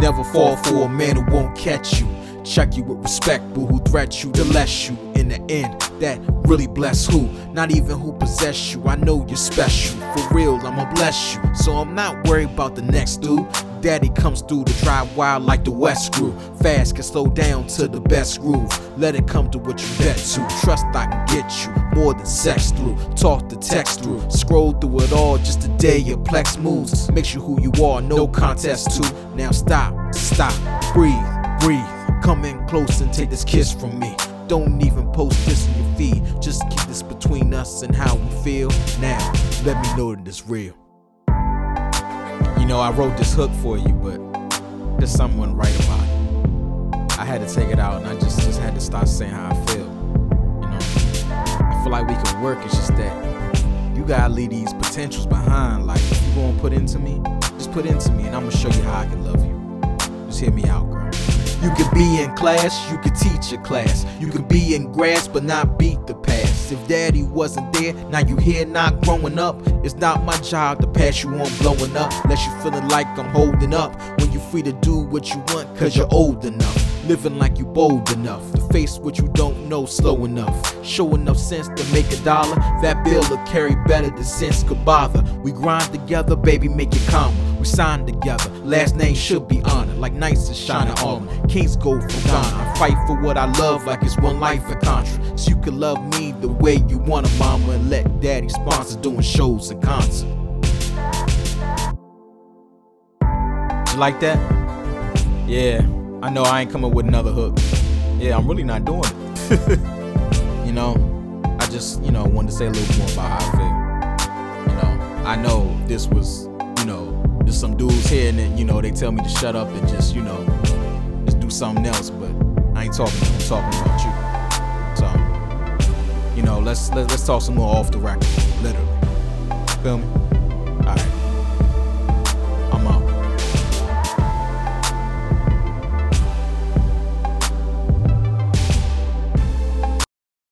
Never fall for a man who won't catch you. Check you with respect, but who threat you to less you. In the end, that really bless who? Not even who possess you. I know you're special. For real, I'ma bless you. So I'm not worried about the next dude. Daddy comes through to drive wild like the West grew. Fast can slow down to the best groove. Let it come to what you bet to. Trust I can get you more than sex through. Talk the text through. Scroll through it all just the day your plex moves. Makes you who you are, no contest to. Now stop, stop, breathe, breathe. Come in close and take this kiss from me. Don't even post this in your feed. Just keep this between us and how we feel. Now, let me know that it's real. Know, I wrote this hook for you, but there's someone right about it. I had to take it out and I just, just had to start saying how I feel. You know, I feel like we can work, it's just that you gotta leave these potentials behind. Like, if you gonna put into me, just put into me and I'm gonna show you how I can love you. Just hear me out, girl. You could be in class, you could teach a class. You could be in grass, but not beat. If daddy wasn't there, now you here not growing up. It's not my job to pass you on blowing up. Unless you feeling like I'm holding up. When you free to do what you want, cause you're old enough. Living like you bold enough to face what you don't know slow enough. Show enough sense to make a dollar. That bill will carry better than sense could bother. We grind together, baby, make it calmer. We sign together. Last name should be honored, like knights in shining armor. Kings go for Ghana. I fight for what I love, like it's one life at Contra. So you can love me the way you want to, mama, and let daddy sponsor doing shows and concerts. You like that? Yeah, I know I ain't coming with another hook. Yeah, I'm really not doing it. you know, I just, you know, wanted to say a little more about how I feel. You know, I know this was, just some dudes here and then, you know, they tell me to shut up and just, you know, just do something else, but I ain't talking, I'm talking about you. So, you know, let's let's, let's talk some more off the record, literally. Feel me? Alright.